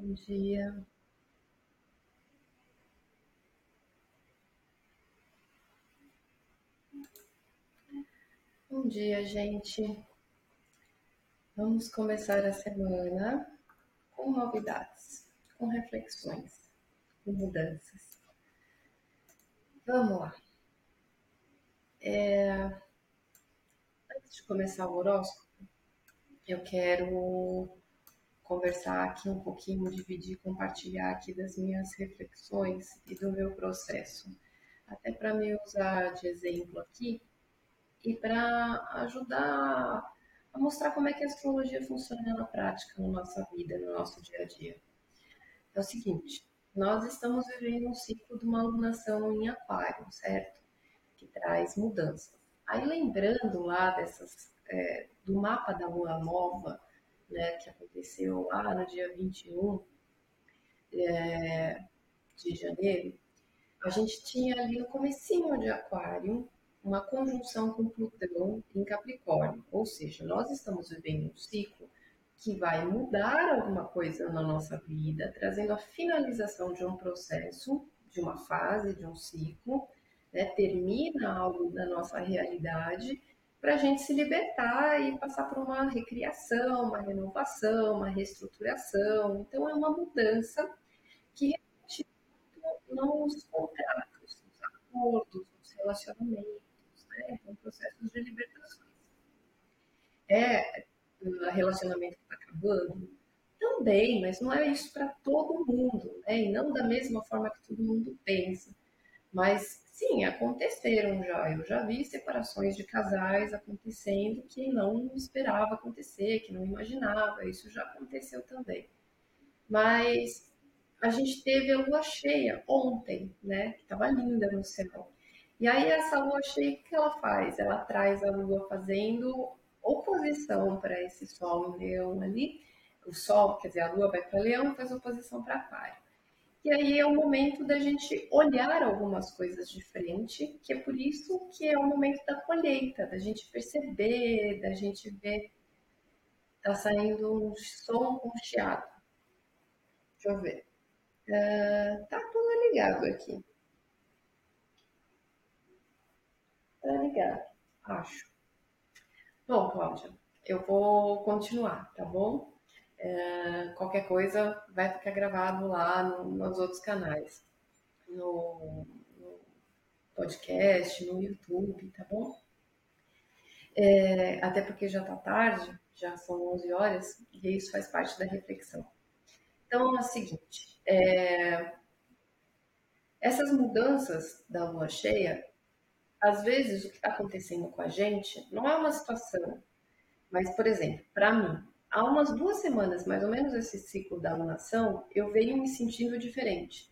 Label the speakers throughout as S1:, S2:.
S1: Bom dia. Bom dia, gente. Vamos começar a semana com novidades, com reflexões, com mudanças. Vamos lá. É... Antes de começar o horóscopo, eu quero conversar aqui um pouquinho, dividir, compartilhar aqui das minhas reflexões e do meu processo. Até para me usar de exemplo aqui e para ajudar a mostrar como é que a astrologia funciona na prática, na nossa vida, no nosso dia a dia. É o seguinte, nós estamos vivendo um ciclo de uma alunação em aquário, certo? Que traz mudança. Aí lembrando lá dessas, é, do mapa da lua nova, né, que aconteceu lá no dia 21 é, de janeiro, a gente tinha ali no comecinho de aquário uma conjunção com Plutão em Capricórnio, ou seja, nós estamos vivendo um ciclo que vai mudar alguma coisa na nossa vida, trazendo a finalização de um processo, de uma fase, de um ciclo, né? termina algo da nossa realidade para a gente se libertar e passar por uma recriação, uma renovação, uma reestruturação. Então, é uma mudança que nos contratos, nos acordos, nos relacionamentos, né? Então, processos de libertações. É relacionamento que está acabando? Também, mas não é isso para todo mundo, né? E não da mesma forma que todo mundo pensa. Mas sim, aconteceram já. Eu já vi separações de casais acontecendo que não esperava acontecer, que não imaginava. Isso já aconteceu também. Mas a gente teve a lua cheia ontem, né? Que estava linda no céu. E aí essa lua cheia, o que ela faz? Ela traz a lua fazendo oposição para esse sol leão ali. O sol, quer dizer, a lua vai para leão e faz oposição para aquário. E aí é o momento da gente olhar algumas coisas de frente, que é por isso que é o momento da colheita, da gente perceber, da gente ver. Tá saindo um som com chiado. Deixa eu ver. Uh, tá tudo ligado aqui. Tá ligado, acho. Bom, Cláudia, eu vou continuar, tá bom? É, qualquer coisa vai ficar gravado lá no, nos outros canais, no, no, podcast, no YouTube, tá bom? É, até porque já tá tarde, já são 11 horas, e isso faz parte da reflexão. Então é o seguinte: é, essas mudanças da lua cheia, às vezes o que está acontecendo com a gente não é uma situação, mas, por exemplo, para mim, há umas duas semanas, mais ou menos, esse ciclo da alunação, eu venho me sentindo diferente.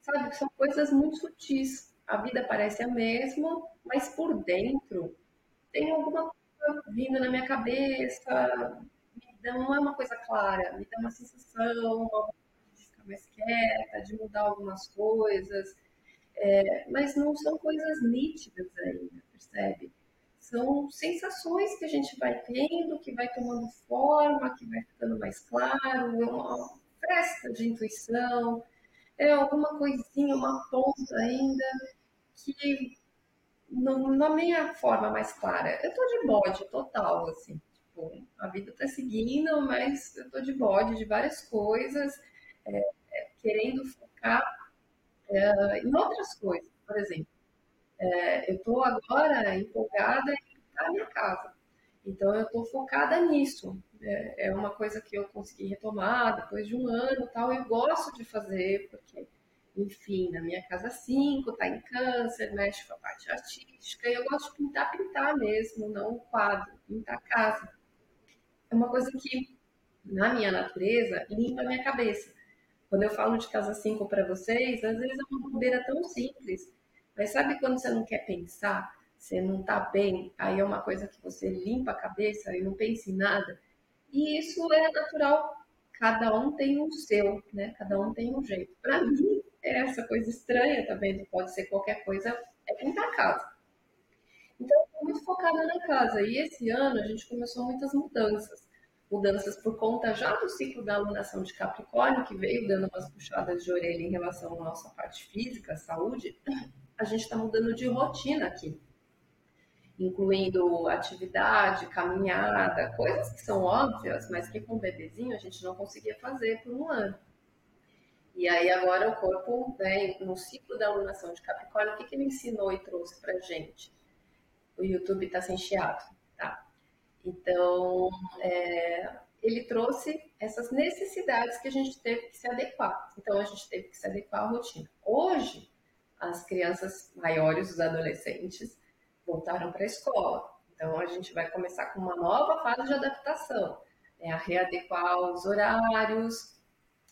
S1: Sabe, que são coisas muito sutis. A vida parece a mesma, mas por dentro tem alguma coisa vindo na minha cabeça, não é uma coisa clara, me dá uma sensação uma de ficar mais quieta, de mudar algumas coisas, é, mas não são coisas nítidas ainda, percebe? São sensações que a gente vai tendo, que vai tomando forma, que vai ficando mais claro, é uma festa de intuição, é alguma coisinha, uma ponta ainda que não, na minha forma mais clara. Eu tô de bode total, assim. Tipo, a vida tá seguindo, mas eu tô de bode de várias coisas, é, é, querendo focar é, em outras coisas. Por exemplo, é, eu estou agora empolgada a minha casa. Então, eu estou focada nisso. É, é, uma coisa que eu consegui retomar depois de um ano tal. Eu gosto de fazer, porque, enfim, na minha casa 5, está em câncer, mexe com a parte artística. E eu gosto de pintar, pintar mesmo, não o quadro, pintar a casa. É uma coisa que, na minha natureza, limpa a minha cabeça. Quando eu falo de casa 5 para vocês, às vezes é uma bobeira tão simples mas sabe quando você não quer pensar, você não está bem, aí é uma coisa que você limpa a cabeça e não pensa em nada? E isso é natural, cada um tem um seu, né? Cada um tem um jeito. Para mim, é essa coisa estranha também, pode ser qualquer coisa, é pintar a casa. Então, eu muito focada na casa. E esse ano a gente começou muitas mudanças. mudanças por conta já do ciclo da alunação de Capricórnio, que veio dando umas puxadas de orelha em relação à nossa parte física, saúde, a gente está mudando de rotina aqui, incluindo atividade, caminhada, coisas que são óbvias, mas que com o bebezinho a gente não conseguia fazer por um ano. E aí agora o corpo, né, no ciclo da alunação de Capricórnio, o que, que ele ensinou e trouxe para gente? O YouTube está sem chiado, tá? Então, é, ele trouxe essas necessidades que a gente teve que se adequar. Então, a gente teve que se adequar à rotina. Hoje, as crianças maiores, os adolescentes, voltaram para a escola. Então, a gente vai começar com uma nova fase de adaptação, né? a readequar os horários,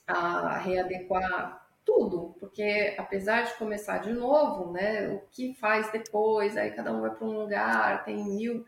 S1: a readequar tudo, porque apesar de começar de novo, né, o que faz depois, aí cada um vai para um lugar, tem mil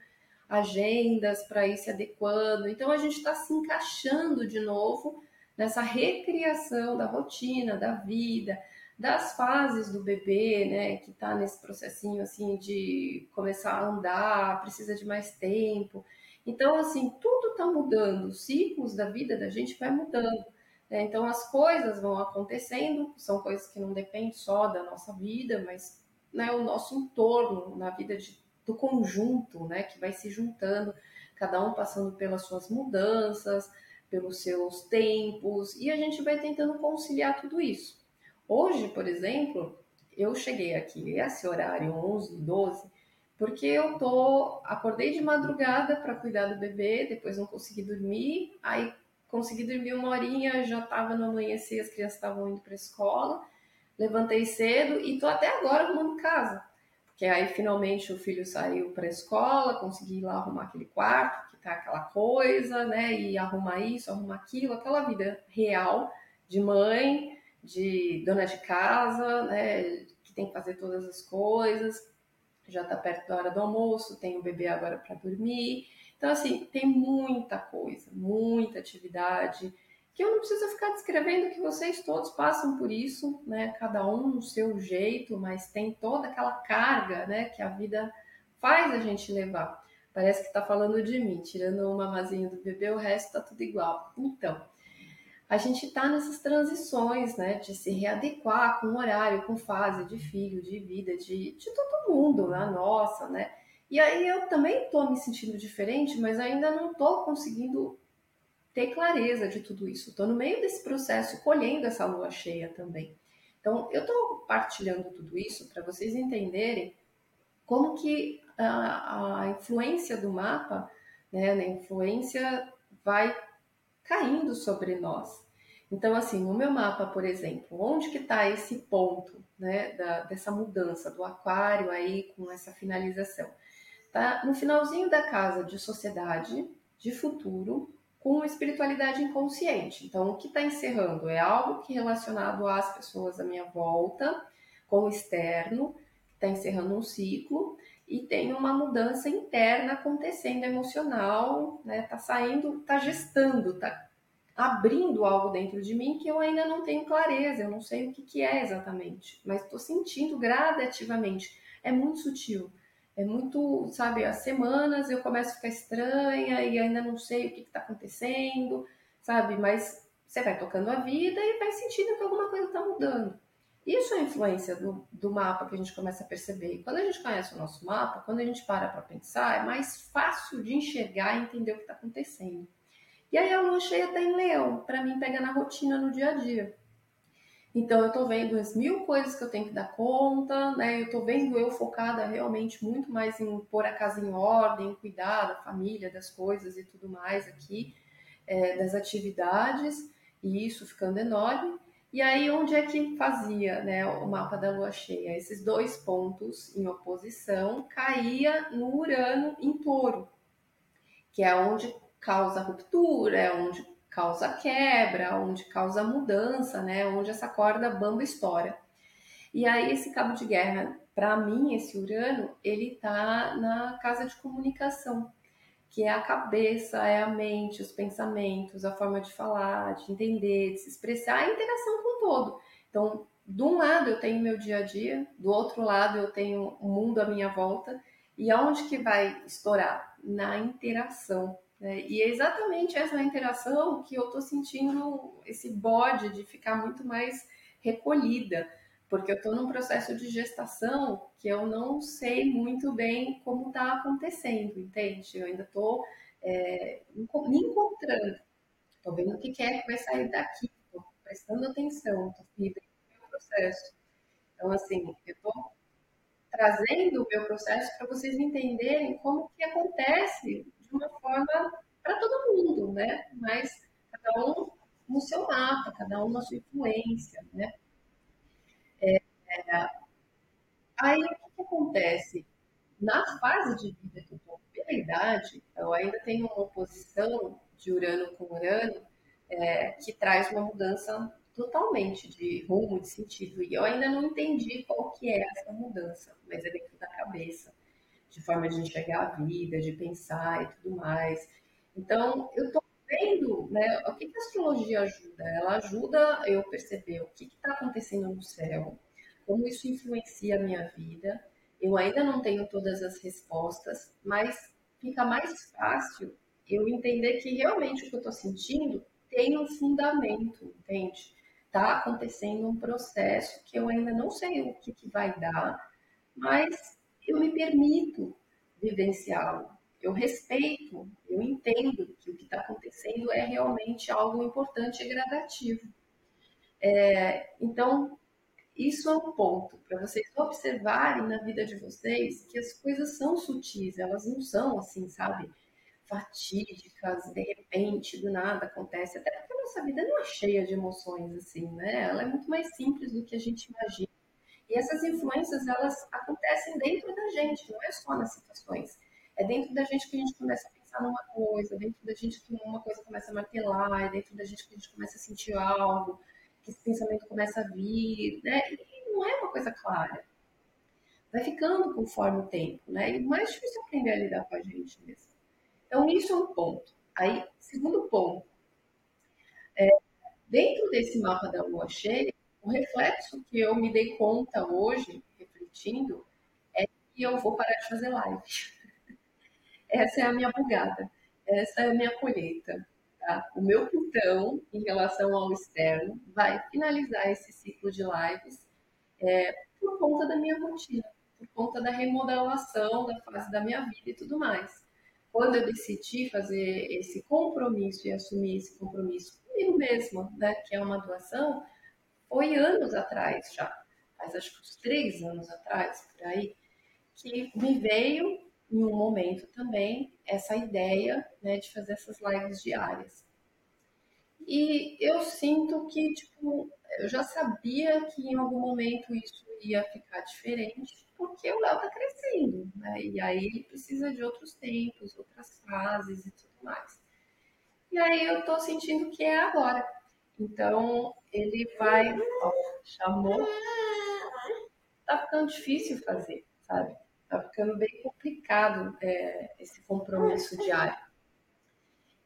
S1: agendas para ir se adequando, então a gente está se encaixando de novo nessa recriação da rotina, da vida, das fases do bebê, né, que está nesse processinho assim de começar a andar, precisa de mais tempo. Então, assim, tudo está mudando, os ciclos da vida da gente vai mudando. Né? Então as coisas vão acontecendo, são coisas que não dependem só da nossa vida, mas né, o nosso entorno, na vida de, do conjunto, né, que vai se juntando, cada um passando pelas suas mudanças, pelos seus tempos, e a gente vai tentando conciliar tudo isso. Hoje, por exemplo, eu cheguei aqui esse horário 11, 12, porque eu tô acordei de madrugada para cuidar do bebê, depois não consegui dormir, aí consegui dormir uma horinha, já estava no amanhecer, as crianças estavam indo para a escola. Levantei cedo e tô até agora arrumando casa. Porque aí finalmente o filho saiu para a escola, consegui ir lá arrumar aquele quarto, que tá aquela coisa, né? E arrumar isso, arrumar aquilo, aquela vida real de mãe, de dona de casa, né? Que tem que fazer todas as coisas. Já tá perto da hora do almoço, tem o bebê agora para dormir. Então, assim, tem muita coisa, muita atividade, que eu não preciso ficar descrevendo que vocês todos passam por isso, né? Cada um no seu jeito, mas tem toda aquela carga, né, que a vida faz a gente levar. Parece que está falando de mim, tirando o mamazinho do bebê, o resto tá tudo igual. Então, a gente está nessas transições, né, de se readequar com horário, com fase de filho, de vida, de, de todo mundo, a nossa, né? E aí eu também estou me sentindo diferente, mas ainda não estou conseguindo ter clareza de tudo isso. Estou no meio desse processo, colhendo essa lua cheia também. Então, eu estou partilhando tudo isso para vocês entenderem como que a, a influência do mapa, né, a influência vai caindo sobre nós. Então, assim, no meu mapa, por exemplo, onde que está esse ponto, né, da, dessa mudança do aquário aí com essa finalização? tá? no finalzinho da casa de sociedade, de futuro, com espiritualidade inconsciente. Então, o que está encerrando é algo que relacionado às pessoas à minha volta, com o externo, está encerrando um ciclo e tem uma mudança interna acontecendo emocional, né? Tá saindo, tá gestando, tá abrindo algo dentro de mim que eu ainda não tenho clareza, eu não sei o que, que é exatamente, mas estou sentindo gradativamente. É muito sutil. É muito, sabe, as semanas eu começo a ficar estranha e ainda não sei o que está acontecendo, sabe? Mas você vai tocando a vida e vai sentindo que alguma coisa está mudando. Isso é a influência do, do mapa que a gente começa a perceber. E quando a gente conhece o nosso mapa, quando a gente para para pensar, é mais fácil de enxergar e entender o que está acontecendo. E aí a lua cheia está em leão, para mim pega na rotina no dia a dia. Então eu estou vendo as mil coisas que eu tenho que dar conta, né? Eu estou vendo eu focada realmente muito mais em pôr a casa em ordem, cuidar da família, das coisas e tudo mais aqui, é, das atividades, e isso ficando enorme. E aí, onde é que fazia né, o mapa da lua cheia? Esses dois pontos em oposição caía no Urano em touro, que é onde causa ruptura, é onde causa quebra, onde causa mudança, né? Onde essa corda bamba estoura. E aí esse cabo de guerra, para mim, esse Urano, ele tá na casa de comunicação, que é a cabeça, é a mente, os pensamentos, a forma de falar, de entender, de se expressar, a interação com o todo. Então, de um lado eu tenho meu dia a dia, do outro lado eu tenho o mundo à minha volta, e aonde que vai estourar? Na interação Né? E é exatamente essa interação que eu estou sentindo esse bode de ficar muito mais recolhida, porque eu estou num processo de gestação que eu não sei muito bem como está acontecendo, entende? Eu ainda estou é, me encontrando, estou vendo o que é que vai sair daqui, estou prestando atenção, estou vivendo o meu processo. Então, assim, eu estou trazendo o meu processo para vocês entenderem como que acontece de uma forma para todo mundo, né? Mas cada um no seu mapa, cada um na sua influência, né? É, é, aí o que, que, acontece? Na fase de vida que eu estou, pela idade, eu ainda tenho uma oposição de Urano com Urano é, que traz uma mudança totalmente de rumo, de sentido. E eu ainda não entendi qual que é essa mudança, mas é dentro da cabeça, de forma de enxergar a vida, de pensar e tudo mais. Então, eu estou vendo, né, o que, que a astrologia ajuda? Ela ajuda eu perceber o que está acontecendo no céu, como isso influencia a minha vida. Eu ainda não tenho todas as respostas, mas fica mais fácil eu entender que realmente o que eu estou sentindo tem um fundamento, entende? Está acontecendo um processo que eu ainda não sei o que, que vai dar, mas eu me permito vivenciá-lo. Eu respeito, eu entendo que o que está acontecendo é realmente algo importante e gradativo. É, então, isso é um ponto para vocês observarem na vida de vocês que as coisas são sutis, elas não são assim, sabe? Fatídicas, de repente, do nada acontece. Até porque a nossa vida não é cheia de emoções assim, né? Ela é muito mais simples do que a gente imagina. E essas influências, elas acontecem dentro da gente, não é só nas situações. É dentro da gente que a gente começa a pensar numa coisa, dentro da gente que uma coisa começa a martelar, é dentro da gente que a gente começa a sentir algo, que esse pensamento começa a vir, né? E não é uma coisa clara. Vai ficando conforme o tempo, né? E mais difícil aprender a lidar com a gente mesmo. Então, isso é um ponto. Aí, segundo ponto, é, dentro desse mapa da lua cheia, o reflexo que eu me dei conta hoje, refletindo, é que eu vou parar de fazer live. Essa é a minha bugada, essa é a minha colheita. Tá? O meu Plutão, em relação ao externo, vai finalizar esse ciclo de lives é, por conta da minha rotina, por conta da remodelação da fase da minha vida e tudo mais. Quando eu decidi fazer esse compromisso e assumir esse compromisso comigo mesma, né, que é uma doação, foi anos atrás já, mas acho que uns três anos atrás, por aí, que me veio em um momento também essa ideia né, de fazer essas lives diárias. E eu sinto que, tipo, eu já sabia que em algum momento isso ia ficar diferente, porque o Léo tá crescendo, né? E aí ele precisa de outros tempos, outras fases e tudo mais. E aí eu tô sentindo que é agora. Então ele vai, ó, chamou. Tá ficando difícil fazer, sabe? Tá ficando bem complicado é, esse compromisso diário.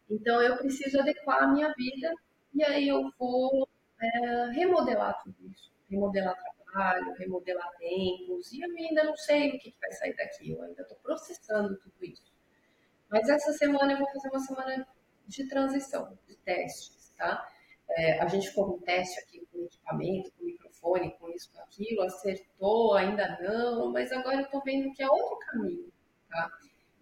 S1: Então eu preciso adequar a minha vida e aí eu vou é, remodelar tudo isso, remodelar trabalho, remodelar tempos e eu ainda não sei o que, que vai sair daqui, eu ainda estou processando tudo isso. Mas essa semana eu vou fazer uma semana de transição, de testes, tá? É, a gente ficou com teste aqui com equipamento, com microfone, com isso, com aquilo, acertou, ainda não, mas agora eu estou vendo que é outro caminho, tá?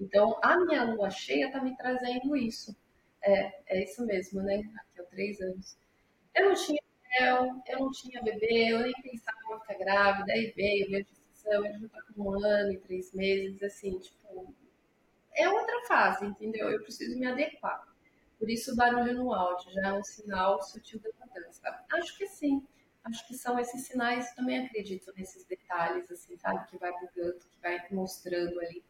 S1: Então, a minha lua cheia está me trazendo isso. É, é isso mesmo, né? Aqui há três anos. Eu não tinha mel, eu não tinha bebê, eu nem pensava em ficar grávida, aí veio, veio a gestação, ele já está com um ano e três meses, assim, tipo, é outra fase, entendeu? Eu preciso me adequar. Por isso, o barulho no áudio já é um sinal sutil da mudança. Acho que sim. Acho que são esses sinais, também acredito nesses detalhes, assim, sabe? Que vai bugando, que vai mostrando ali.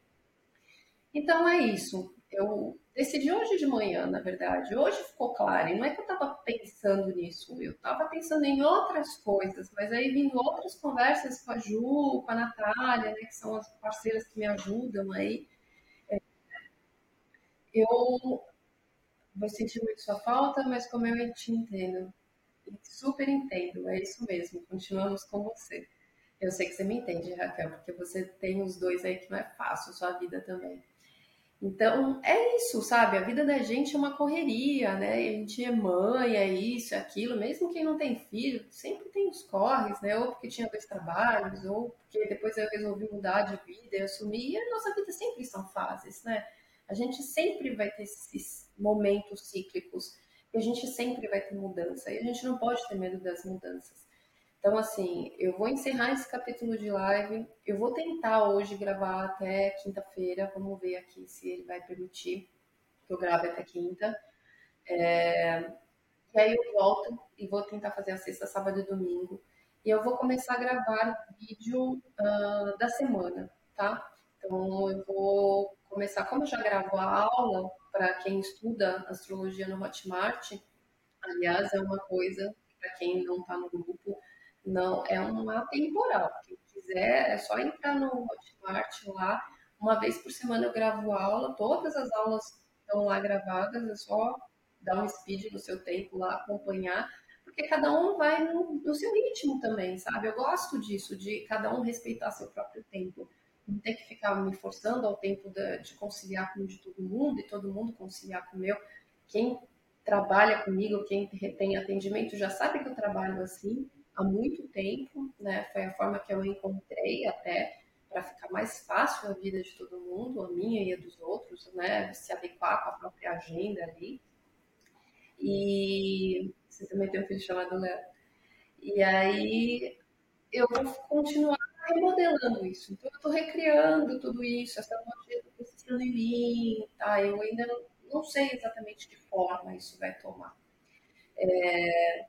S1: Então é isso. Eu decidi hoje de manhã, na verdade. Hoje ficou claro. E não é que eu estava pensando nisso, eu estava pensando em outras coisas, mas aí vindo outras conversas com a Ju, com a Natália, né, que são as parceiras que me ajudam aí. É, eu vou sentir muito sua falta, mas como eu te entendo, super entendo, é isso mesmo, continuamos com você. Eu sei que você me entende, Raquel, porque você tem os dois aí que não é fácil, sua vida também. Então, é isso, sabe? A vida da gente é uma correria, né? A gente é mãe, é isso, é aquilo. Mesmo quem não tem filho, sempre tem os corres, né? Ou porque tinha dois trabalhos, ou porque depois eu resolvi mudar de vida e assumir. E a nossa vida sempre são fases, né? A gente sempre vai ter esses momentos cíclicos. E a gente sempre vai ter mudança. E a gente não pode ter medo das mudanças. Então, assim, eu vou encerrar esse capítulo de live. Eu vou tentar hoje gravar até quinta-feira. Vamos ver aqui se ele vai permitir que eu grave até quinta. É... E aí eu volto e vou tentar fazer a sexta, sábado e domingo. E eu vou começar a gravar vídeo uh, da semana, tá? Então eu vou começar, como eu já gravo a aula para quem estuda astrologia no Hotmart, aliás, é uma coisa para quem não está no grupo, não, é uma temporal. Quem quiser, é só entrar no Hotmart lá. Uma vez por semana eu gravo aula, todas as aulas estão lá gravadas, é só dar um speed no seu tempo lá, acompanhar, porque cada um vai no, no seu ritmo também, sabe? Eu gosto disso, de cada um respeitar seu próprio tempo. Ter que ficar me forçando ao tempo de, de conciliar com o de todo mundo e todo mundo conciliar com o meu. Quem trabalha comigo, quem tem atendimento, já sabe que eu trabalho assim há muito tempo, né? Foi a forma que eu encontrei até para ficar mais fácil a vida de todo mundo, a minha e a dos outros, né? Se adequar com a própria agenda ali. E você também tem um filho chamado Léo. E aí eu vou continuar remodelando isso. Então eu estou recriando tudo isso, essa loja está precisando em mim, tá? Eu ainda não, não sei exatamente que forma isso vai tomar. É,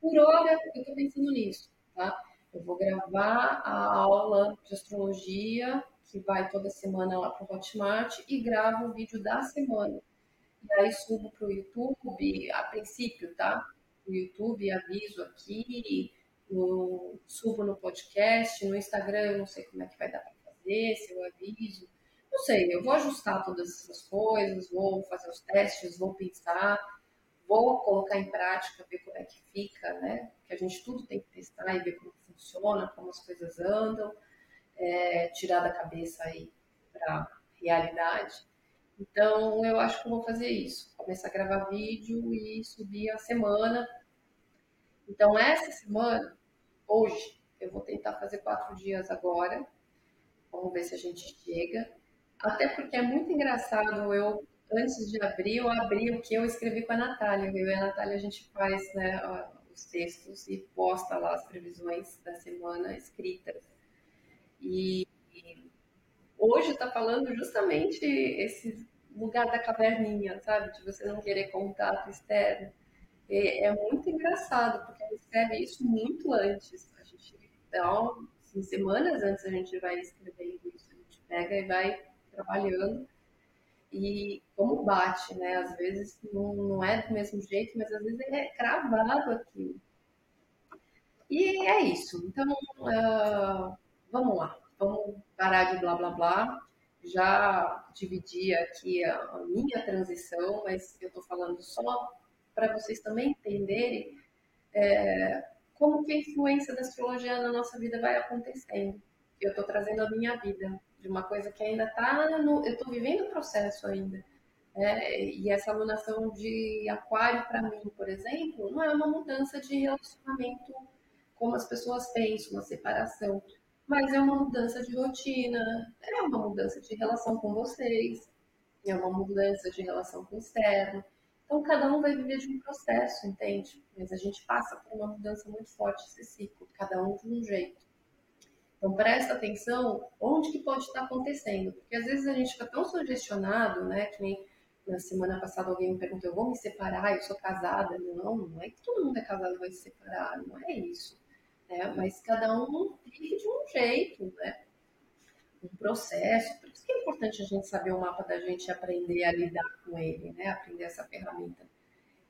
S1: por hora, eu estou pensando nisso, tá? Eu vou gravar a aula de astrologia, que vai toda semana lá para o Hotmart, e gravo o vídeo da semana. E aí subo para o YouTube, a princípio, tá? O YouTube, aviso aqui, no, subo no podcast, no Instagram eu não sei como é que vai dar para fazer, se eu aviso. Não sei, eu vou ajustar todas essas coisas, vou fazer os testes, vou pensar vou colocar em prática, ver como é que fica, né? Que a gente tudo tem que testar e ver como funciona, como as coisas andam, é, tirar da cabeça aí para realidade. Então, eu acho que eu vou fazer isso. Começar a gravar vídeo e subir a semana. Então, essa semana, hoje, eu vou tentar fazer quatro dias agora. Vamos ver se a gente chega. Até porque é muito engraçado eu antes de abrir, eu abri o que eu escrevi com a Natália. Eu e a Natália a gente faz né, os textos e posta lá as previsões da semana escritas. E, hoje está falando justamente esse lugar da caverninha, sabe? De você não querer contato externo. E é muito engraçado, escreve isso muito antes. A gente, então, assim, semanas antes a gente vai escrevendo isso. A gente pega e vai trabalhando e como bate, né? Às vezes não, não é do mesmo jeito, mas às vezes é cravado aquilo. E é isso. Então, uh, vamos lá. Vamos parar de blá blá blá. Já dividi aqui a, a minha transição, mas eu estou falando só para vocês também entenderem é, como que a influência da astrologia na nossa vida vai acontecendo. Eu estou trazendo a minha vida de uma coisa que ainda está no. Eu estou vivendo o processo ainda. É, e essa alunação de aquário, para mim, por exemplo, não é uma mudança de relacionamento como as pessoas pensam, uma separação, mas é uma mudança de rotina, é uma mudança de relação com vocês, é uma mudança de relação com o externo. Então, cada um vai viver de um processo, entende? Mas a gente passa por uma mudança muito forte esse ciclo, cada um de um jeito. Então presta atenção onde que pode estar acontecendo, porque às vezes a gente fica tão sugestionado, né, que nem na semana passada alguém me perguntou, eu vou me separar, eu sou casada. Não, não é que todo mundo é casado e vai se separar, não é isso. Né? Mas cada um vive de um jeito, né? Um processo. Por isso que é importante a gente saber o mapa da gente e aprender a lidar com ele, né? Aprender essa ferramenta.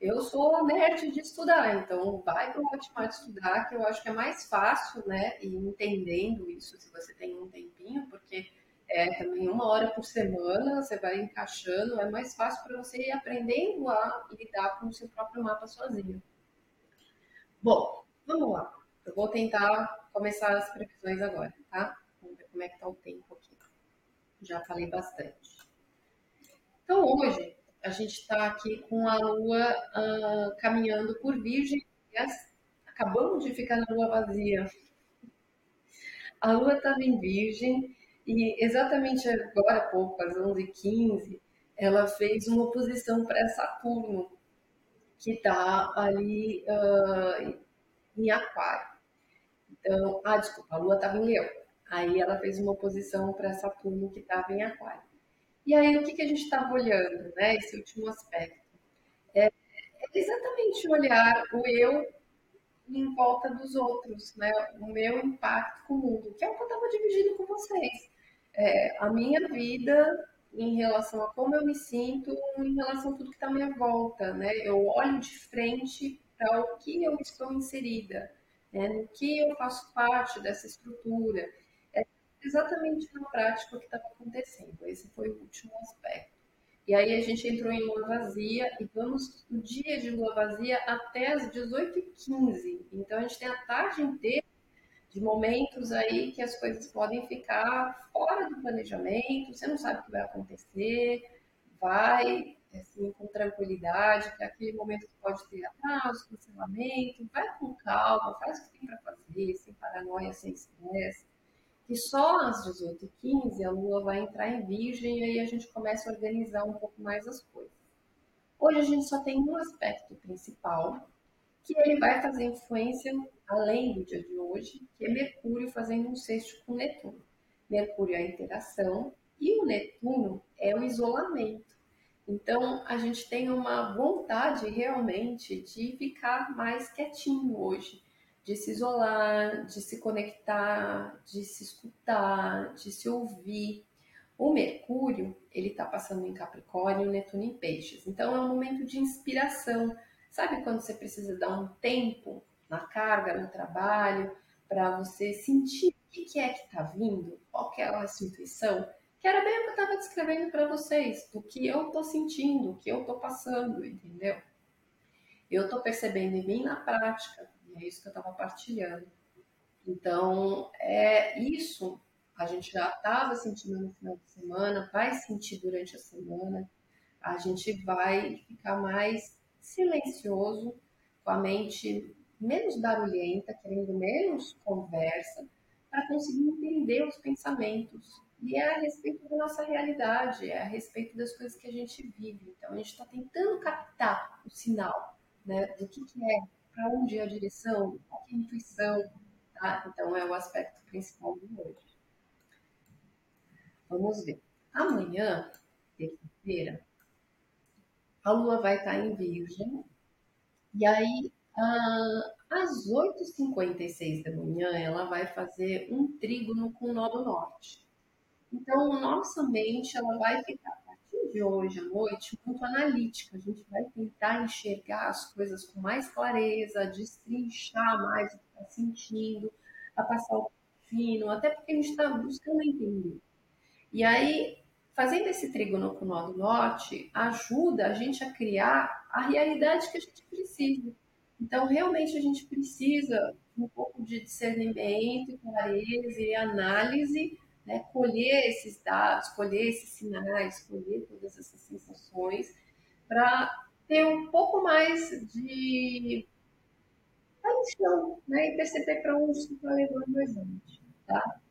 S1: Eu sou nerd de estudar, então vai para o Hotmart estudar, que eu acho que é mais fácil, né? E entendendo isso, se você tem um tempinho, porque é também uma hora por semana, você vai encaixando, é mais fácil para você ir aprendendo a lidar com o seu próprio mapa sozinho. Bom, vamos lá. Eu vou tentar começar as previsões agora, tá? Como é que tá o tempo aqui. Já falei bastante. Então hoje a gente está aqui com a Lua uh, caminhando por Virgem, acabamos de ficar na Lua vazia. A Lua estava em Virgem e exatamente agora pouco, às 11h15, ela fez uma oposição para Saturno, que está ali uh, em Aquário. Então, ah, desculpa, a Lua estava em Leão. Aí ela fez uma oposição para Saturno que estava em Aquário. E aí o que, que a gente estava olhando, né? Esse último aspecto. É, é exatamente olhar o eu em volta dos outros, né? O meu impacto com o mundo, que é o que eu estava dividindo com vocês. É, a minha vida em relação a como eu me sinto, em relação a tudo que está à minha volta, né? Eu olho de frente para o que eu estou inserida, né? no que eu faço parte dessa estrutura. Exatamente na prática o que estava acontecendo. Esse foi o último aspecto. E aí a gente entrou em lua vazia e vamos no dia de lua vazia até as 18h15. Então a gente tem a tarde inteira de momentos aí que as coisas podem ficar fora do planejamento, você não sabe o que vai acontecer, vai assim, com tranquilidade, que é aquele momento que pode ter atraso, cancelamento, vai com calma, faz o que tem para fazer, sem paranoia, sem estresse. E só às 18h15 a Lua vai entrar em Virgem e aí a gente começa a organizar um pouco mais as coisas. Hoje a gente só tem um aspecto principal, que ele vai fazer influência além do dia de hoje, que é Mercúrio fazendo um sexto com Netuno. Mercúrio é a interação e o Netuno é o isolamento. Então, a gente tem uma vontade realmente de ficar mais quietinho hoje, de se isolar, de se conectar, de se escutar, de se ouvir. O Mercúrio, ele está passando em Capricórnio, o Netuno em Peixes. Então, é um momento de inspiração. Sabe quando você precisa dar um tempo na carga, no trabalho, para você sentir o que é que está vindo, qual é a sua intuição? Que era bem o que eu estava descrevendo para vocês, do que eu estou sentindo, o que eu estou passando, entendeu? Eu estou percebendo em mim na prática, é isso que eu estava partilhando. Então, é isso a gente já estava sentindo no final de semana, vai sentir durante a semana, a gente vai ficar mais silencioso, com a mente menos barulhenta, querendo menos conversa, para conseguir entender os pensamentos. E é a respeito da nossa realidade, é a respeito das coisas que a gente vive. Então, a gente está tentando captar o sinal né, do que, que é, onde é a direção, a intuição. Tá? Então, é o aspecto principal de hoje. Vamos ver. Amanhã, terça-feira, a Lua vai estar em Virgem. E aí, ah, às 8h56 da manhã, ela vai fazer um trígono com o nó do norte. Então, nossa mente ela vai ficar, de hoje à noite, muito analítica. A gente vai tentar enxergar as coisas com mais clareza, destrinchar mais o que está sentindo, a passar o fino, até porque a gente está buscando entender. E aí, fazendo esse trígono com o nó do norte, ajuda a gente a criar a realidade que a gente precisa. Então, realmente, a gente precisa um pouco de discernimento, clareza e análise, né? colher esses dados, colher esses sinais, colher todas essas sensações, para ter um pouco mais de atenção né? e perceber para onde está levando a gente. Tá?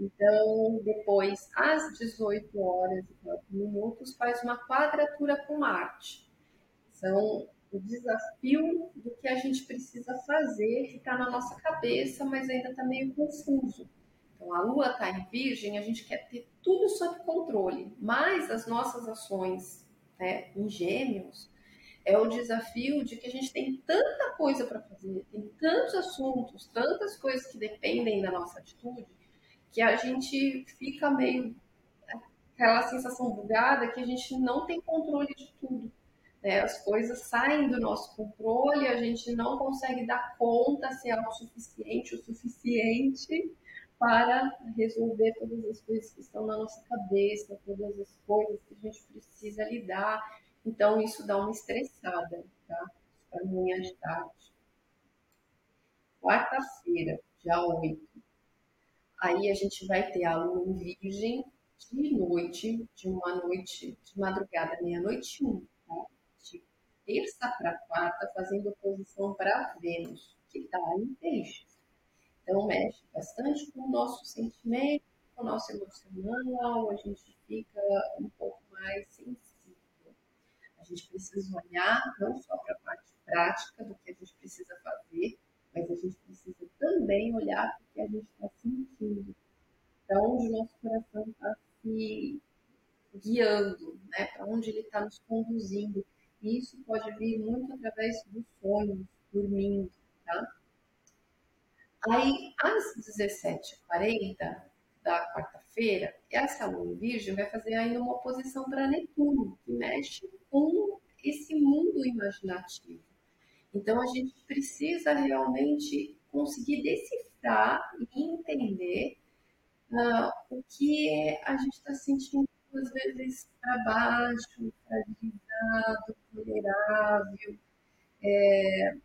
S1: Então, depois, às 18 horas e 4 minutos, faz uma quadratura com Marte. São o desafio do que a gente precisa fazer, que está na nossa cabeça, mas ainda está meio confuso. A Lua está em Virgem, a gente quer ter tudo sob controle, mas as nossas ações né, em Gêmeos é o desafio de que a gente tem tanta coisa para fazer, tem tantos assuntos, tantas coisas que dependem da nossa atitude, que a gente fica meio aquela sensação bugada que a gente não tem controle de tudo. Né? As coisas saem do nosso controle, a gente não consegue dar conta, ser autossuficiente o suficiente para resolver todas as coisas que estão na nossa cabeça, todas as coisas que a gente precisa lidar. Então, isso dá uma estressada, tá? Para amanhã de tarde. Quarta-feira, dia 8. Aí a gente vai ter a lua em virgem de noite, de uma noite, de madrugada, meia-noite um, tá? de terça para quarta, fazendo oposição para Vênus, que está em peixes. Então, mexe bastante com o nosso sentimento, com o nosso emocional, a gente fica um pouco mais sensível. A gente precisa olhar não só para a parte prática do que a gente precisa fazer, mas a gente precisa também olhar para o que a gente está sentindo, para onde o nosso coração está se guiando, né? para onde ele está nos conduzindo. E isso pode vir muito através dos sonhos, dormindo, tá? Aí, às 17h40 da quarta-feira, essa lua virgem vai fazer ainda uma oposição para Netuno, que mexe com esse mundo imaginativo. Então, a gente precisa realmente conseguir decifrar e entender uh, o que a gente está sentindo, às vezes, para baixo, fragilizado, vulnerável. É,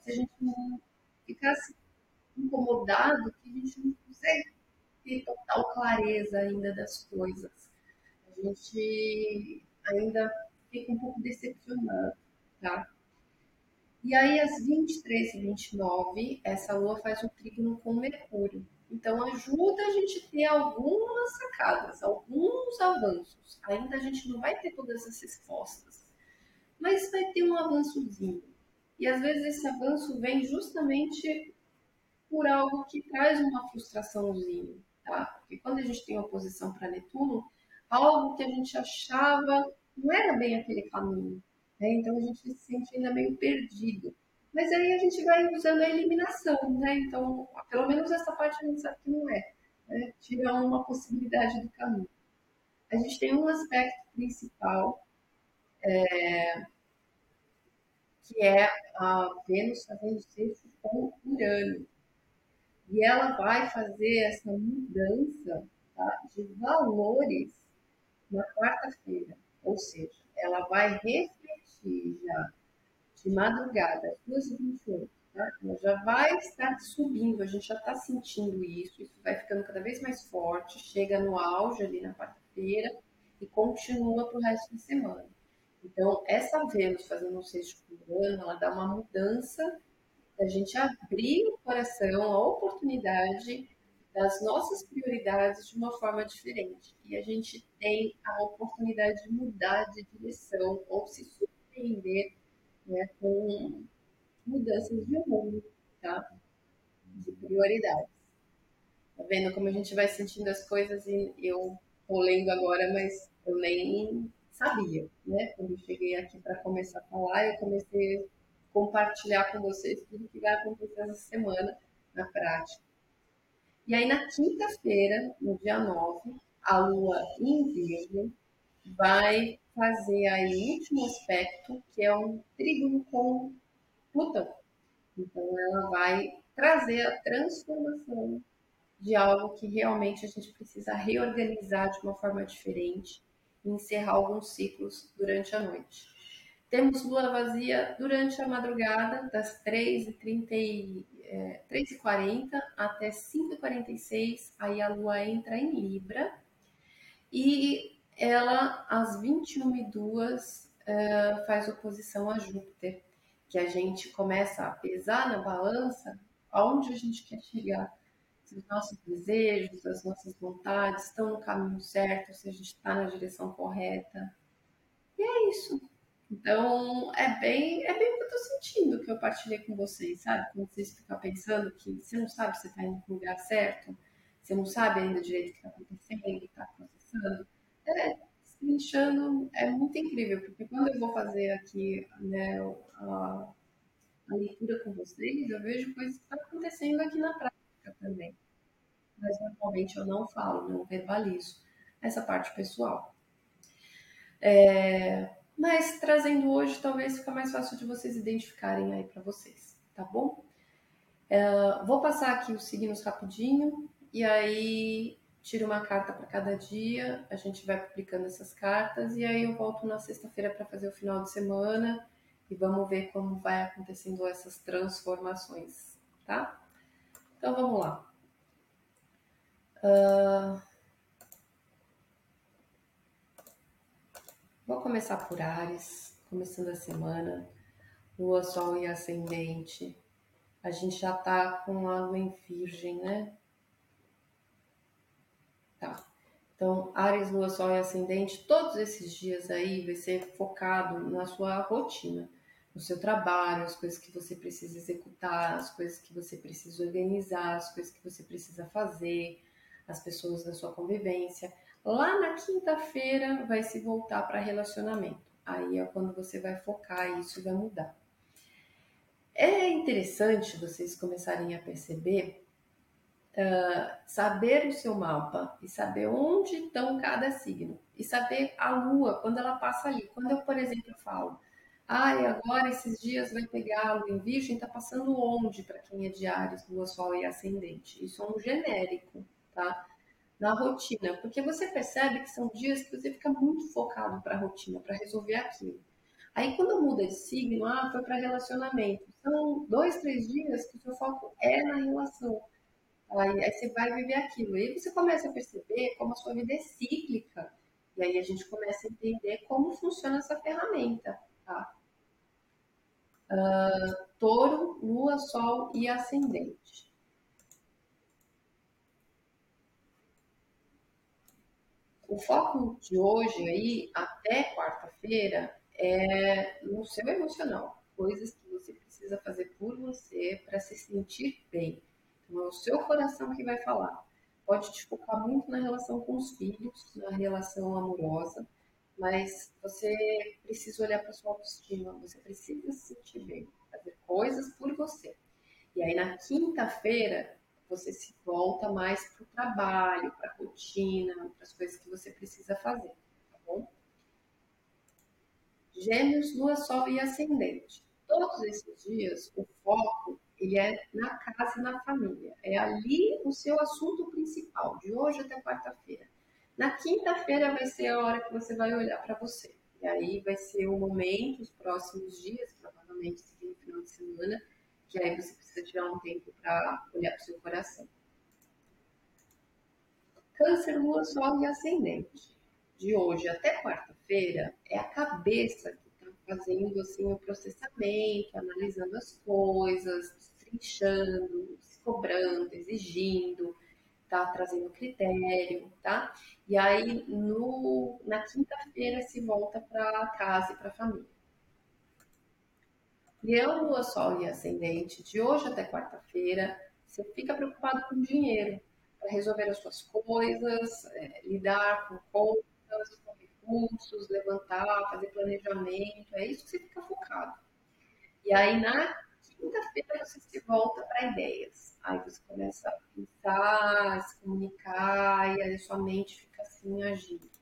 S1: se a gente não ficasse incomodado, que a gente não consegue ter total clareza ainda das coisas. A gente ainda fica um pouco decepcionado, tá? E aí, às 23 e 29, essa lua faz um trígono com Mercúrio. Então, ajuda a gente a ter algumas sacadas, alguns avanços. Ainda a gente não vai ter todas as respostas, mas vai ter um avançozinho. E às vezes esse avanço vem justamente por algo que traz uma frustraçãozinha, tá? Porque quando a gente tem oposição para Netuno, algo que a gente achava não era bem aquele caminho. Né? Então a gente se sente ainda meio perdido. Mas aí a gente vai usando a eliminação, né? Então, pelo menos essa parte a gente sabe que não é. Né? Tira uma possibilidade do caminho. A gente tem um aspecto principal, é, que é a Vênus fazendo sexto com Urano. E ela vai fazer essa mudança tá, de valores na quarta-feira. Ou seja, ela vai refletir já de madrugada, às 2h28, tá? ela já vai estar subindo, a gente já está sentindo isso, isso vai ficando cada vez mais forte, chega no auge ali na quarta-feira e continua para o resto da semana. Então, essa Vênus fazendo um sexto ano, ela dá uma mudança da gente abrir o coração, a oportunidade das nossas prioridades de uma forma diferente. E a gente tem a oportunidade de mudar de direção ou se surpreender né, com mudanças de rumo, tá? De prioridades. Tá vendo como a gente vai sentindo as coisas e eu tô lendo agora, mas eu nem sabia, né? Quando eu cheguei aqui para começar a falar, eu comecei a compartilhar com vocês tudo que vai acontecer essa semana na prática. E aí, na quinta-feira, no dia 9, a lua em Virgem vai fazer aí o último aspecto, que é um trígono com Plutão. Então, ela vai trazer a transformação de algo que realmente a gente precisa reorganizar de uma forma diferente e encerrar alguns ciclos durante a noite. Temos lua vazia durante a madrugada, das 3h30 é, 3h40 até 5h46, aí a lua entra em Libra e ela, às 21h02, é, faz oposição a Júpiter, que a gente começa a pesar na balança aonde a gente quer chegar. Se os nossos desejos, as nossas vontades estão no caminho certo, se a gente está na direção correta. E é isso. Então, é bem, é bem o que eu tô sentindo que eu partilhei com vocês, sabe? Quando vocês ficam pensando que você não sabe se você tá indo pro lugar certo, você não sabe ainda direito o que tá acontecendo, o que tá processando. É, destrinchando é muito incrível, porque quando eu vou fazer aqui né, a, a leitura com vocês, eu vejo coisas que estão tá acontecendo aqui na prática também. Mas normalmente eu não falo, não verbalizo essa parte pessoal. É, mas trazendo hoje, talvez fica mais fácil de vocês identificarem aí para vocês, tá bom? É, vou passar aqui os signos rapidinho e aí tiro uma carta para cada dia, a gente vai publicando essas cartas e aí eu volto na sexta-feira para fazer o final de semana e vamos ver como vai acontecendo essas transformações, tá? Então vamos lá. Uh, Vou começar por Ares, começando a semana. Lua, Sol e Ascendente. A gente já tá com a Lua em Virgem, né? Tá. Então, Ares, Lua, Sol e Ascendente, todos esses dias aí vai ser focado na sua rotina, no seu trabalho, as coisas que você precisa executar, as coisas que você precisa organizar, as coisas que você precisa fazer, as pessoas da sua convivência. Lá na quinta-feira vai se voltar para relacionamento. Aí é quando você vai focar e isso vai mudar. É interessante vocês começarem a perceber, uh, saber o seu mapa e saber onde estão cada signo. E saber a lua, quando ela passa ali. Quando eu, por exemplo, falo, ai, ah, agora esses dias vai pegar a lua em virgem, tá passando onde para quem é de Ares, lua, sol e ascendente? Isso é um genérico, tá? Na rotina, porque você percebe que são dias que você fica muito focado para a rotina, para resolver aquilo. Aí quando muda de signo, ah, foi para relacionamento. São dois, três dias que o seu foco é na relação. Aí, aí você vai viver aquilo. Aí você começa a perceber como a sua vida é cíclica. E aí a gente começa a entender como funciona essa ferramenta. Tá? Uh, touro, lua, sol e ascendente. O foco de hoje aí, até quarta-feira, é no seu emocional. Coisas que você precisa fazer por você para se sentir bem. Então, é o seu coração que vai falar. Pode te focar muito na relação com os filhos, na relação amorosa, mas você precisa olhar para sua autoestima, você precisa se sentir bem, fazer coisas por você. E aí, na quinta-feira, você se volta mais para o trabalho, para a rotina, para as coisas que você precisa fazer, tá bom? Gêmeos, Lua, Sol e Ascendente. Todos esses dias, o foco ele é na casa e na família. É ali o seu assunto principal, de hoje até quarta-feira. Na quinta-feira vai ser a hora que você vai olhar para você. E aí vai ser o momento, os próximos dias, provavelmente seguindo o final de semana, que aí você precisa tirar um tempo para olhar para o seu coração. Câncer, lua, sol e ascendente. De hoje até quarta-feira é a cabeça que está fazendo assim o processamento, analisando as coisas, trinchando, se cobrando, exigindo, tá trazendo critério, tá? E aí no, na quinta-feira se volta para casa e para a família. Leão, Lua, Sol e Ascendente, de hoje até quarta-feira, você fica preocupado com dinheiro, para resolver as suas coisas, é, lidar com contas, com recursos, levantar, fazer planejamento, é isso que você fica focado. E aí na quinta-feira você se volta para ideias. Aí você começa a pensar, a se comunicar, e aí sua mente fica assim agindo.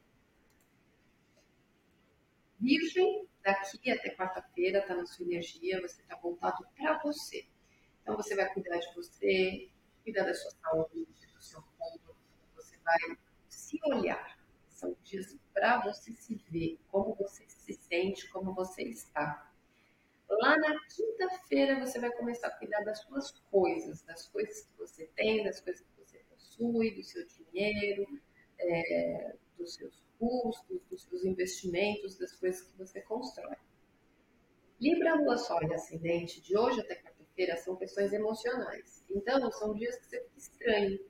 S1: Virgem, daqui até quarta-feira está na sua energia, você está voltado para você. Então você vai cuidar de você, cuidar da sua saúde, do seu corpo, você vai se olhar. São dias para você se ver, como você se sente, como você está. Lá na quinta-feira você vai começar a cuidar das suas coisas, das coisas que você tem, das coisas que você possui, do seu dinheiro, é, dos seus custos, dos seus investimentos, das coisas que você constrói. Libra, Lua, Sol e Ascendente, de hoje até quarta-feira, são questões emocionais. Então, são dias que você fica estranho,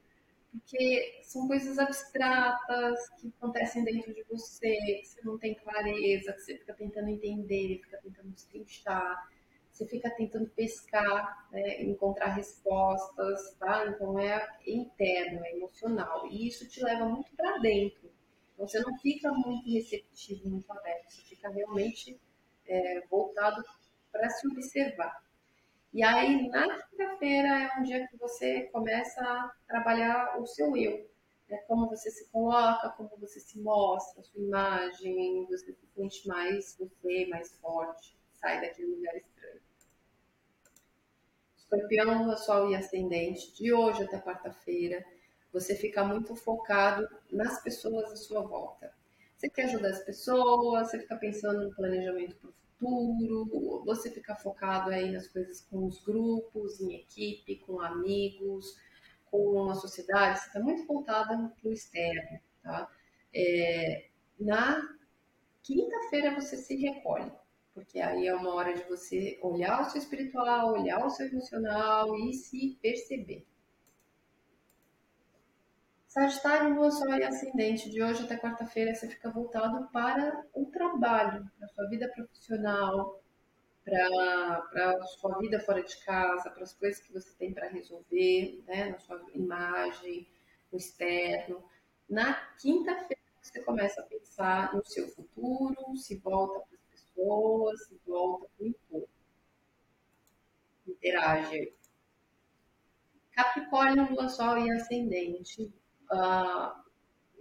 S1: porque são coisas abstratas que acontecem dentro de você, que você não tem clareza, que você fica tentando entender, fica tentando destrinchar, você fica tentando pescar, né, encontrar respostas, tá? Então é interno, é emocional, e isso te leva muito para dentro. Você não fica muito receptivo, muito aberto, você fica realmente é, voltado para se observar. E aí, na quinta-feira, é um dia que você começa a trabalhar o seu eu. Né? Como você se coloca, como você se mostra, a sua imagem, você se sente mais você, mais forte, sai daquele lugar estranho. Escorpião, Sol e Ascendente, de hoje até quarta-feira, você fica muito focado nas pessoas à sua volta. Você quer ajudar as pessoas, você fica pensando no planejamento para o futuro, você fica focado aí nas coisas com os grupos, em equipe, com amigos, com a sociedade, você está muito voltada para o externo, tá? É, na Quinta-feira você se recolhe, porque aí é uma hora de você olhar o seu espiritual, olhar o seu emocional e se perceber. Sagitário, Lua, Sol e Ascendente, de hoje até quarta-feira você fica voltado para o trabalho, para a sua vida profissional, para a sua vida fora de casa, para as coisas que você tem para resolver, né, na sua imagem, no externo. Na quinta-feira você começa a pensar no seu futuro, se volta para as pessoas, se volta para o entorno. Interage. Capricórnio, Lua, Sol e Ascendente uh,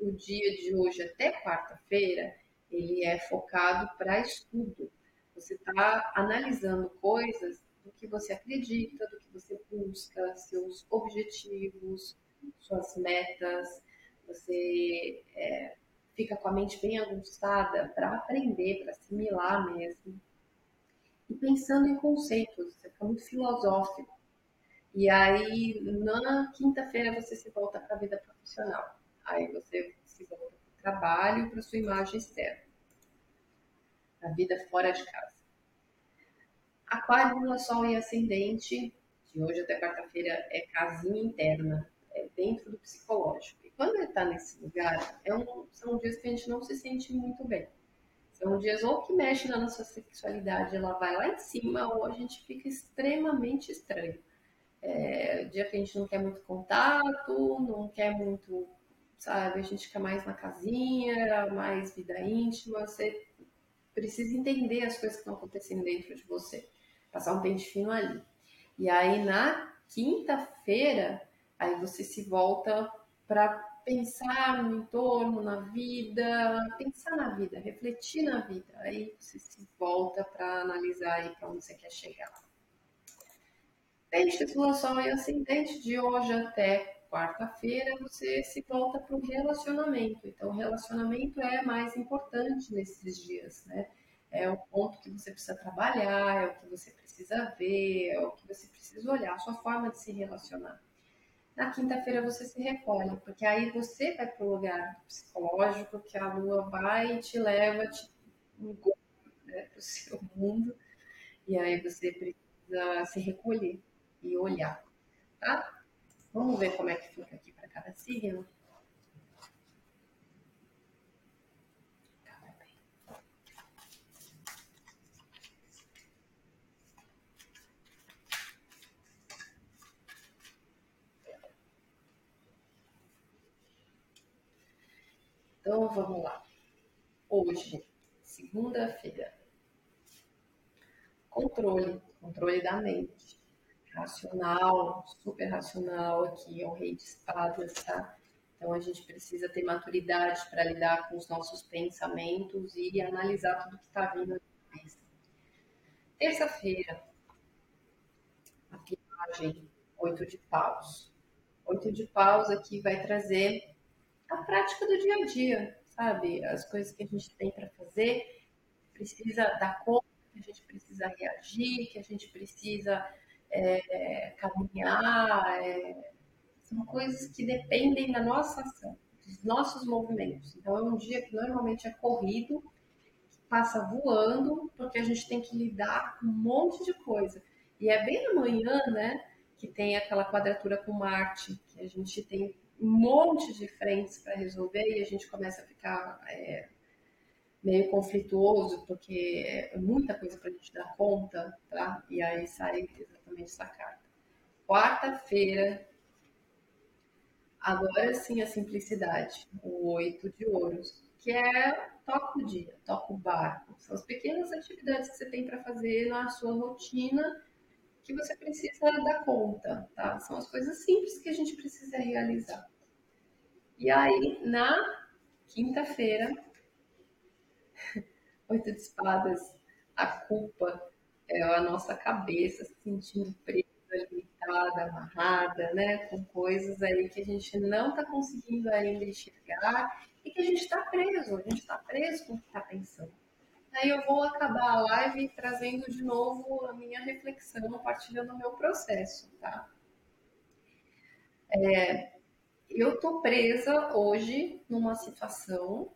S1: o dia de hoje até quarta-feira, ele é focado para estudo. Você está analisando coisas do que você acredita, do que você busca, seus objetivos, suas metas. Você é, fica com a mente bem aguçada para aprender, para assimilar mesmo. E pensando em conceitos, você fica muito filosófico. E aí, na quinta-feira, você se volta para a vida profissional. Aí você se volta para o trabalho, para sua imagem externa. A vida fora de casa. Aquário, Lua, Sol e Ascendente, de hoje até quarta-feira, é casinha interna, é dentro do psicológico. E quando ele está nesse lugar, é um, são dias que a gente não se sente muito bem. São dias ou que mexe na nossa sexualidade, ela vai lá em cima, ou a gente fica extremamente estranho. É, dia que a gente não quer muito contato, não quer muito, sabe, a gente quer mais na casinha, mais vida íntima, você precisa entender as coisas que estão acontecendo dentro de você, passar um pente fino ali. E aí na quinta-feira, aí você se volta para pensar no entorno, na vida, pensar na vida, refletir na vida. Aí você se volta para analisar aí para onde você quer chegar. Peixes, Lua, Sol e Ascendente, de hoje até quarta-feira, você se volta para o relacionamento. Então, o relacionamento é mais importante nesses dias, né? É o ponto que você precisa trabalhar, é o que você precisa ver, é o que você precisa olhar, a sua forma de se relacionar. Na quinta-feira você se recolhe, porque aí você vai para o lugar psicológico que a lua vai e te leva te, né, para o seu mundo, e aí você precisa se recolher e olhar, tá? Vamos ver como é que fica aqui para cada signo. Então vamos lá. Hoje, segunda-feira. Controle, controle da mente racional, super racional aqui, é o rei de espadas, tá? Então a gente precisa ter maturidade para lidar com os nossos pensamentos e analisar tudo que está vindo na cabeça. Terça-feira, a viagem, oito de paus. Oito de paus aqui vai trazer a prática do dia a dia, sabe? As coisas que a gente tem para fazer, precisa dar conta, que a gente precisa reagir, que a gente precisa é, caminhar, é, são coisas que dependem da nossa ação, dos nossos movimentos. Então é um dia que normalmente é corrido, passa voando, porque a gente tem que lidar com um monte de coisa. E é bem amanhã, né, que tem aquela quadratura com Marte, que a gente tem um monte de frentes para resolver e a gente começa a ficar é, meio conflituoso, porque é muita coisa para a gente dar conta, tá? E aí sai exatamente essa carta. Quarta-feira, agora sim a simplicidade, o oito de ouros, que é toca o dia, toca o barco. São as pequenas atividades que você tem para fazer na sua rotina que você precisa dar conta, tá? São as coisas simples que a gente precisa realizar. E aí, na quinta-feira, Oito de espadas, a culpa é a nossa cabeça se sentindo presa, limitada, amarrada, né? Com coisas aí que a gente não está conseguindo ainda enxergar e que a gente está preso, a gente está preso com o que está pensando. Aí eu vou acabar a live trazendo de novo a minha reflexão, partilhando o meu processo, tá? É, eu tô presa hoje numa situação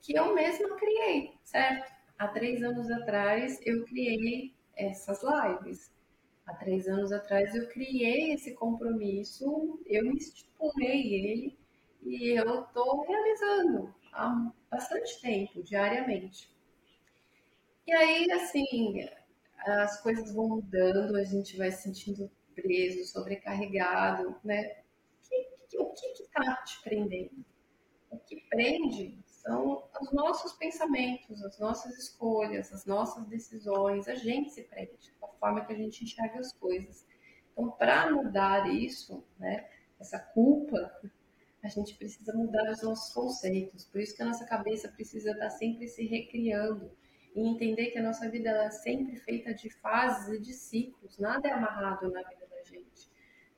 S1: que eu mesma criei, certo? Há três anos atrás eu criei essas lives. Há três anos atrás eu criei esse compromisso, eu estipulei ele e eu estou realizando há bastante tempo, diariamente. E aí, assim, as coisas vão mudando, a gente vai se sentindo preso, sobrecarregado, né? O que está te prendendo? O que prende são os nossos pensamentos, as nossas escolhas, as nossas decisões. A gente se prende, a forma que a gente enxerga as coisas. Então, para mudar isso, né, essa culpa, a gente precisa mudar os nossos conceitos. Por isso que a nossa cabeça precisa estar sempre se recriando e entender que a nossa vida é sempre feita de fases e de ciclos. Nada é amarrado na vida.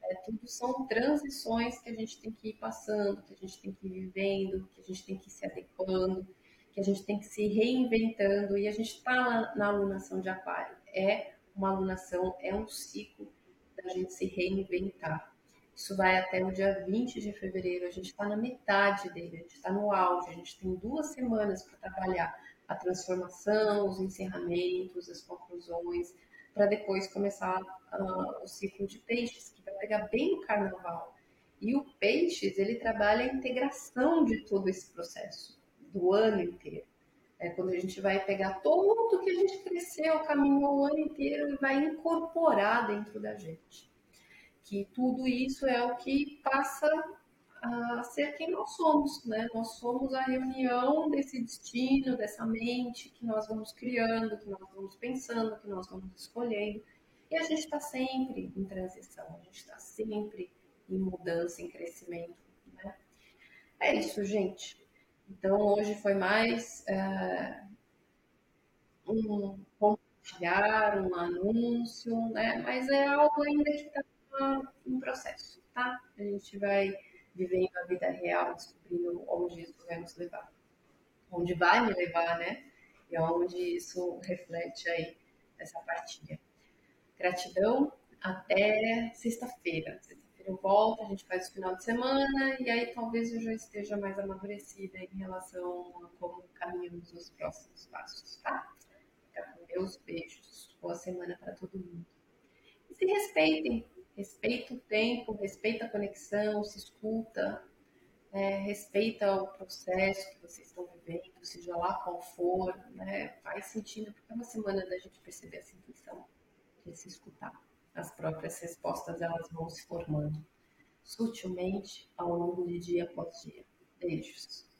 S1: É, tudo são transições que a gente tem que ir passando, que a gente tem que ir vivendo, que a gente tem que ir se adequando, que a gente tem que se reinventando. E a gente está na, na alunação de aquário. É uma alunação, é um ciclo da gente se reinventar. Isso vai até o dia 20 de fevereiro. A gente está na metade dele, a gente está no auge. A gente tem duas semanas para trabalhar a transformação, os encerramentos, as conclusões, para depois começar uh, o ciclo de peixes, que vai pegar bem no carnaval. E o peixes, ele trabalha a integração de todo esse processo, do ano inteiro. É quando a gente vai pegar tudo que a gente cresceu, caminhou o ano inteiro e vai incorporar dentro da gente. Que tudo isso é o que passa a ser quem nós somos, né? Nós somos a reunião desse destino, dessa mente que nós vamos criando, que nós vamos pensando, que nós vamos escolhendo. E a gente está sempre em transição, a gente está sempre em mudança, em crescimento, né? É isso, gente. Então, hoje foi mais é, um compartilhar, um anúncio, né? Mas é algo ainda que está em processo, tá? A gente vai vivendo a vida real, descobrindo onde isso vai nos levar. Onde vai me levar, né? E onde isso reflete aí essa partilha. Gratidão, até sexta-feira. Sexta-feira eu volto, a gente faz o final de semana e aí talvez eu já esteja mais amadurecida em relação a como caminhamos nos próximos passos, tá? Fica com Deus, beijos, boa semana para todo mundo. E se respeitem, respeita o tempo, respeita a conexão, se escuta, é, respeita o processo que vocês estão vivendo, seja lá qual for, né? faz sentido, porque é uma semana da gente perceber essa intuição, de se escutar. As próprias respostas elas vão se formando sutilmente ao longo de dia após dia. Beijos.